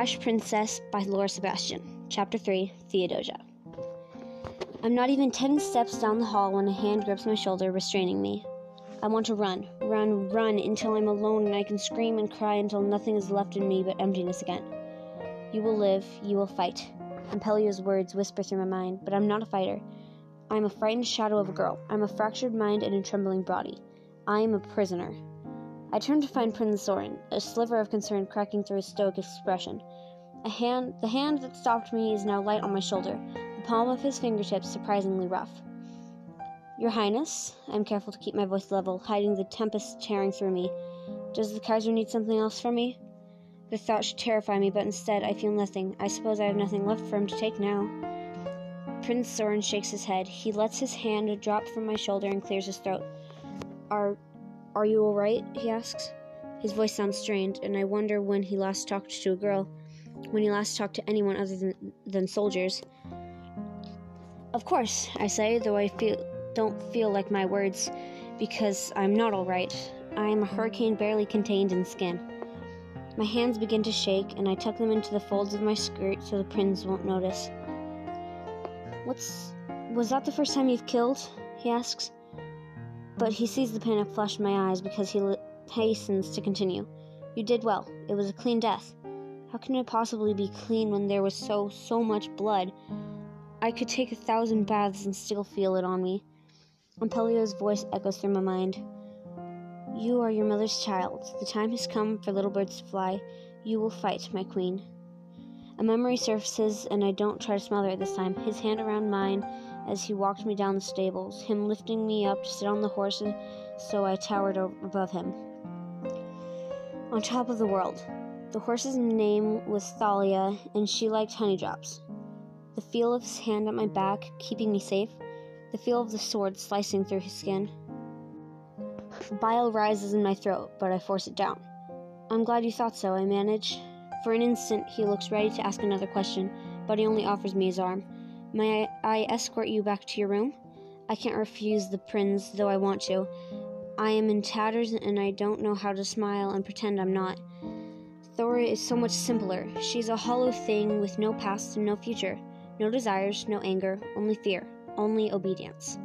Ash Princess by Laura Sebastian. Chapter 3 Theodosia. I'm not even ten steps down the hall when a hand grips my shoulder, restraining me. I want to run, run, run until I'm alone and I can scream and cry until nothing is left in me but emptiness again. You will live, you will fight. Ampelio's words whisper through my mind, but I'm not a fighter. I'm a frightened shadow of a girl. I'm a fractured mind and a trembling body. I am a prisoner. I turn to find Prince Soren, a sliver of concern cracking through his stoic expression. A hand, the hand that stopped me is now light on my shoulder, the palm of his fingertips surprisingly rough. Your Highness, I'm careful to keep my voice level, hiding the tempest tearing through me. Does the Kaiser need something else from me? The thought should terrify me, but instead I feel nothing. I suppose I have nothing left for him to take now. Prince Soren shakes his head. He lets his hand drop from my shoulder and clears his throat. Are are you all right? he asks. His voice sounds strained, and I wonder when he last talked to a girl, when he last talked to anyone other than, than soldiers. Of course, I say, though I feel, don't feel like my words, because I'm not all right. I am a hurricane barely contained in skin. My hands begin to shake, and I tuck them into the folds of my skirt so the prince won't notice. What's. Was that the first time you've killed? He asks but he sees the panic flash in my eyes because he hastens to continue. You did well. It was a clean death. How can it possibly be clean when there was so, so much blood? I could take a thousand baths and still feel it on me. Ampelio's voice echoes through my mind. You are your mother's child. The time has come for little birds to fly. You will fight, my queen. A memory surfaces, and I don't try to smother it this time. His hand around mine as he walked me down the stables, him lifting me up to sit on the horse so I towered above him. On top of the world. The horse's name was Thalia, and she liked honey drops. The feel of his hand at my back, keeping me safe, the feel of the sword slicing through his skin. Bile rises in my throat, but I force it down. I'm glad you thought so, I manage. For an instant, he looks ready to ask another question, but he only offers me his arm. May I, escort you back to your room? I can't refuse the prince, though I want to. I am in tatters and I don't know how to smile and pretend I'm not. Thora is so much simpler. She's a hollow thing with no past and no future, no desires, no anger, only fear, only obedience.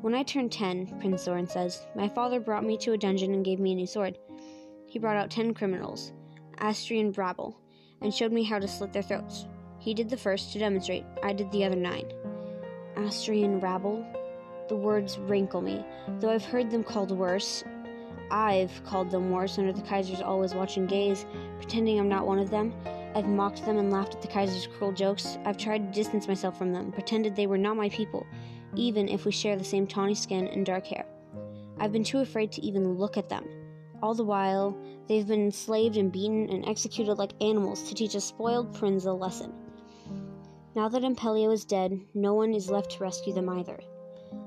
When I turned ten, Prince Soren says, my father brought me to a dungeon and gave me a new sword. He brought out ten criminals, Astrian rabble, and showed me how to slit their throats. He did the first to demonstrate, I did the other nine. Astrian rabble? The words rankle me, though I've heard them called worse. I've called them worse under the Kaiser's always watching gaze, pretending I'm not one of them. I've mocked them and laughed at the Kaiser's cruel jokes. I've tried to distance myself from them, pretended they were not my people, even if we share the same tawny skin and dark hair. I've been too afraid to even look at them. All the while, they've been enslaved and beaten and executed like animals to teach a spoiled prince a lesson. Now that Ampelio is dead, no one is left to rescue them either.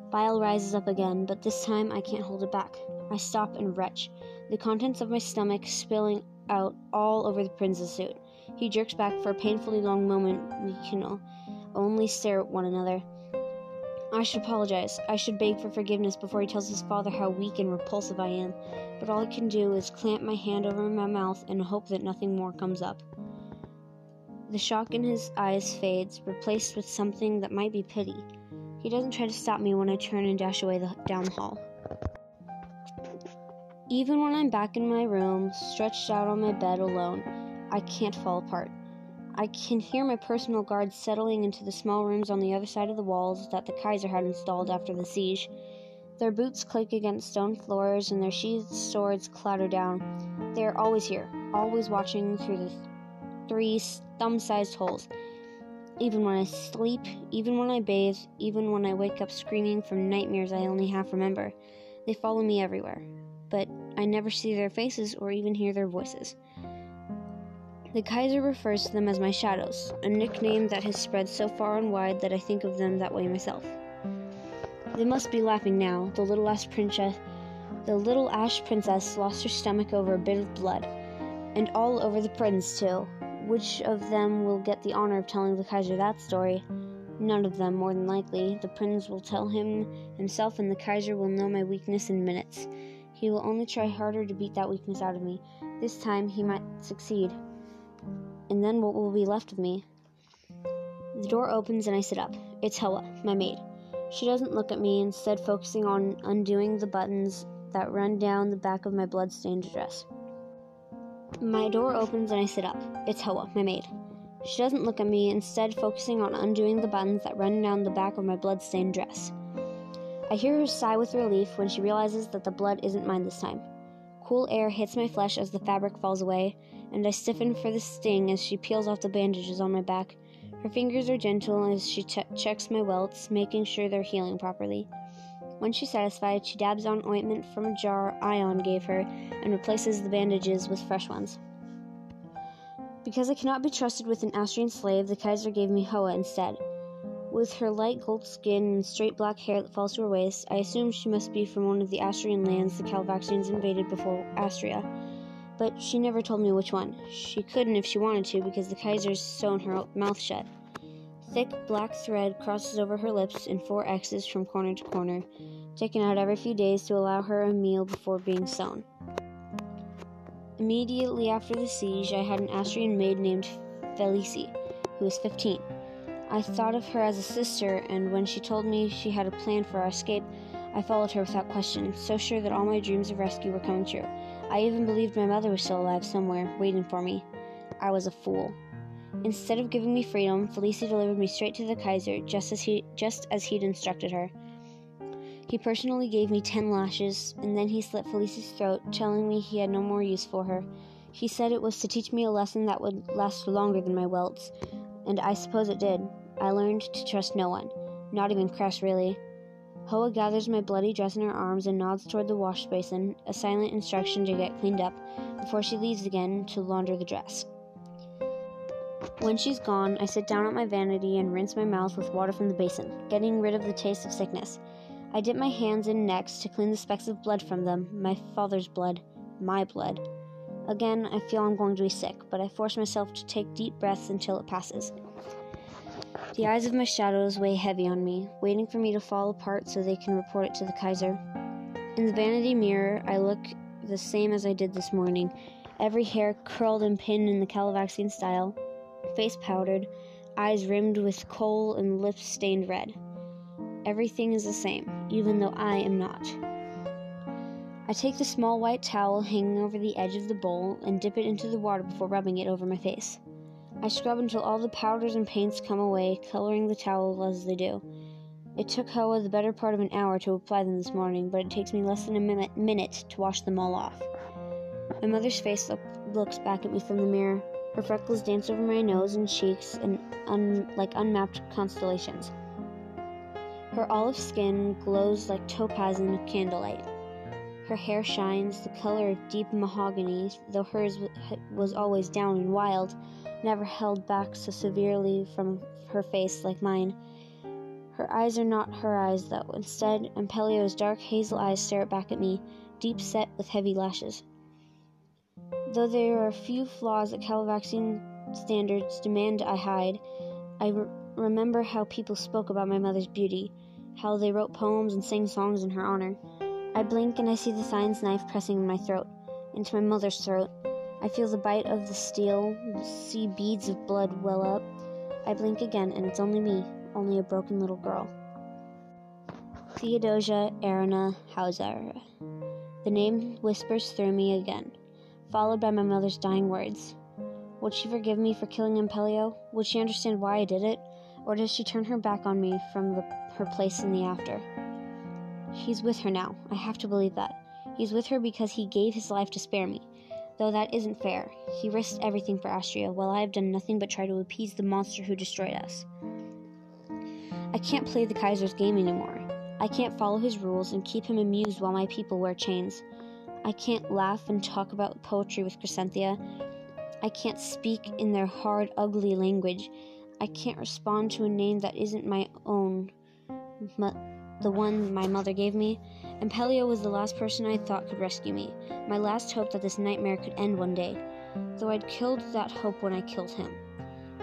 Bile rises up again, but this time I can't hold it back. I stop and retch, the contents of my stomach spilling out all over the prince's suit. He jerks back for a painfully long moment. We can only stare at one another. I should apologize. I should beg for forgiveness before he tells his father how weak and repulsive I am. But all I can do is clamp my hand over my mouth and hope that nothing more comes up. The shock in his eyes fades, replaced with something that might be pity. He doesn't try to stop me when I turn and dash away the, down the hall. Even when I'm back in my room, stretched out on my bed alone, I can't fall apart. I can hear my personal guards settling into the small rooms on the other side of the walls that the Kaiser had installed after the siege. Their boots click against stone floors and their sheathed swords clatter down. They are always here, always watching through the three thumb sized holes. Even when I sleep, even when I bathe, even when I wake up screaming from nightmares I only half remember, they follow me everywhere. But I never see their faces or even hear their voices. The Kaiser refers to them as my shadows, a nickname that has spread so far and wide that I think of them that way myself. They must be laughing now. The little ash princess, the little ash princess lost her stomach over a bit of blood, and all over the prince too. Which of them will get the honor of telling the Kaiser that story? None of them, more than likely. The prince will tell him himself, and the Kaiser will know my weakness in minutes. He will only try harder to beat that weakness out of me. This time he might succeed. And then what will be left of me? The door opens and I sit up. It's Hoa, my maid. She doesn't look at me, instead, focusing on undoing the buttons that run down the back of my blood-stained dress. My door opens and I sit up. It's Hoa, my maid. She doesn't look at me, instead, focusing on undoing the buttons that run down the back of my blood-stained dress. I hear her sigh with relief when she realizes that the blood isn't mine this time. Cool air hits my flesh as the fabric falls away, and I stiffen for the sting as she peels off the bandages on my back. Her fingers are gentle as she ch- checks my welts, making sure they're healing properly. When she's satisfied, she dabs on ointment from a jar Ion gave her and replaces the bandages with fresh ones. Because I cannot be trusted with an Astrian slave, the Kaiser gave me Hoa instead. With her light gold skin and straight black hair that falls to her waist, I assume she must be from one of the Astrian lands the Kalovaxians invaded before Astria. But she never told me which one. She couldn't if she wanted to, because the Kaiser's sewn her mouth shut. Thick black thread crosses over her lips in four X's from corner to corner, taken out every few days to allow her a meal before being sewn. Immediately after the siege, I had an Astrian maid named Felici, who was 15. I thought of her as a sister, and when she told me she had a plan for our escape, I followed her without question, so sure that all my dreams of rescue were coming true. I even believed my mother was still alive somewhere, waiting for me. I was a fool. Instead of giving me freedom, Felici delivered me straight to the Kaiser, just as he just as he'd instructed her. He personally gave me ten lashes, and then he slit Felici's throat, telling me he had no more use for her. He said it was to teach me a lesson that would last longer than my welts, and I suppose it did. I learned to trust no one, not even Cress, really. Hoa gathers my bloody dress in her arms and nods toward the wash basin, a silent instruction to get cleaned up, before she leaves again to launder the dress. When she's gone, I sit down at my vanity and rinse my mouth with water from the basin, getting rid of the taste of sickness. I dip my hands in next to clean the specks of blood from them, my father's blood, my blood. Again, I feel I'm going to be sick, but I force myself to take deep breaths until it passes. The eyes of my shadows weigh heavy on me, waiting for me to fall apart so they can report it to the Kaiser. In the vanity mirror, I look the same as I did this morning, every hair curled and pinned in the Kalovaxian style, face powdered, eyes rimmed with kohl and lips stained red. Everything is the same, even though I am not. I take the small white towel hanging over the edge of the bowl and dip it into the water before rubbing it over my face. I scrub until all the powders and paints come away, coloring the towel as they do. It took Hoa the better part of an hour to apply them this morning, but it takes me less than a minute, minute to wash them all off. My mother's face look, looks back at me from the mirror. Her freckles dance over my nose and cheeks and un, like unmapped constellations. Her olive skin glows like topaz in candlelight. Her hair shines the color of deep mahogany, though hers was always down and wild, never held back so severely from her face like mine. Her eyes are not her eyes, though. Instead, Ampelio's dark hazel eyes stare back at me, deep set with heavy lashes. Though there are a few flaws that Kalovaxian standards demand I hide, I re- remember how people spoke about my mother's beauty how they wrote poems and sang songs in her honor. I blink and I see the Theyn's knife pressing in my throat, into my mother's throat. I feel the bite of the steel, see beads of blood well up. I blink again, and it's only me, only a broken little girl. Theodosia Eirene Houzzara. The name whispers through me again, followed by my mother's dying words. Would she forgive me for killing Ampelio? Would she understand why I did it? Or does she turn her back on me from the, her place in the after? He's with her now. I have to believe that. He's with her because he gave his life to spare me. Though that isn't fair. He risked everything for Astria, while I have done nothing but try to appease the monster who destroyed us. I can't play the Kaiser's game anymore. I can't follow his rules and keep him amused while my people wear chains. I can't laugh and talk about poetry with Crescentia. I can't speak in their hard, ugly language. I can't respond to a name that isn't my own, the one my mother gave me. Ampelio was the last person I thought could rescue me, my last hope that this nightmare could end one day, though I'd killed that hope when I killed him.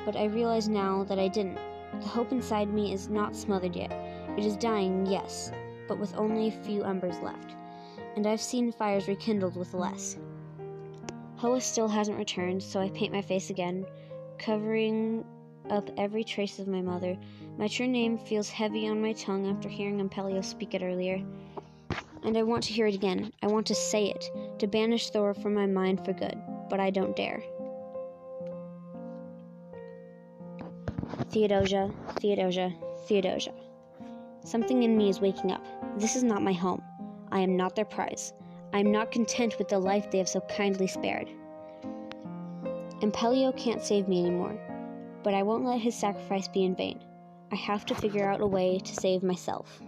But I realize now that I didn't. The hope inside me is not smothered yet. It is dying, yes, but with only a few embers left. And I've seen fires rekindled with less. Hoa still hasn't returned, so I paint my face again, covering up every trace of my mother. My true name feels heavy on my tongue after hearing Ampelio speak it earlier. And I want to hear it again. I want to say it, to banish Thor from my mind for good, but I don't dare. Theodosia, Theodosia, Theodosia. Something in me is waking up. This is not my home. I am not their prize. I am not content with the life they have so kindly spared. Ampelio can't save me anymore, but I won't let his sacrifice be in vain. I have to figure out a way to save myself.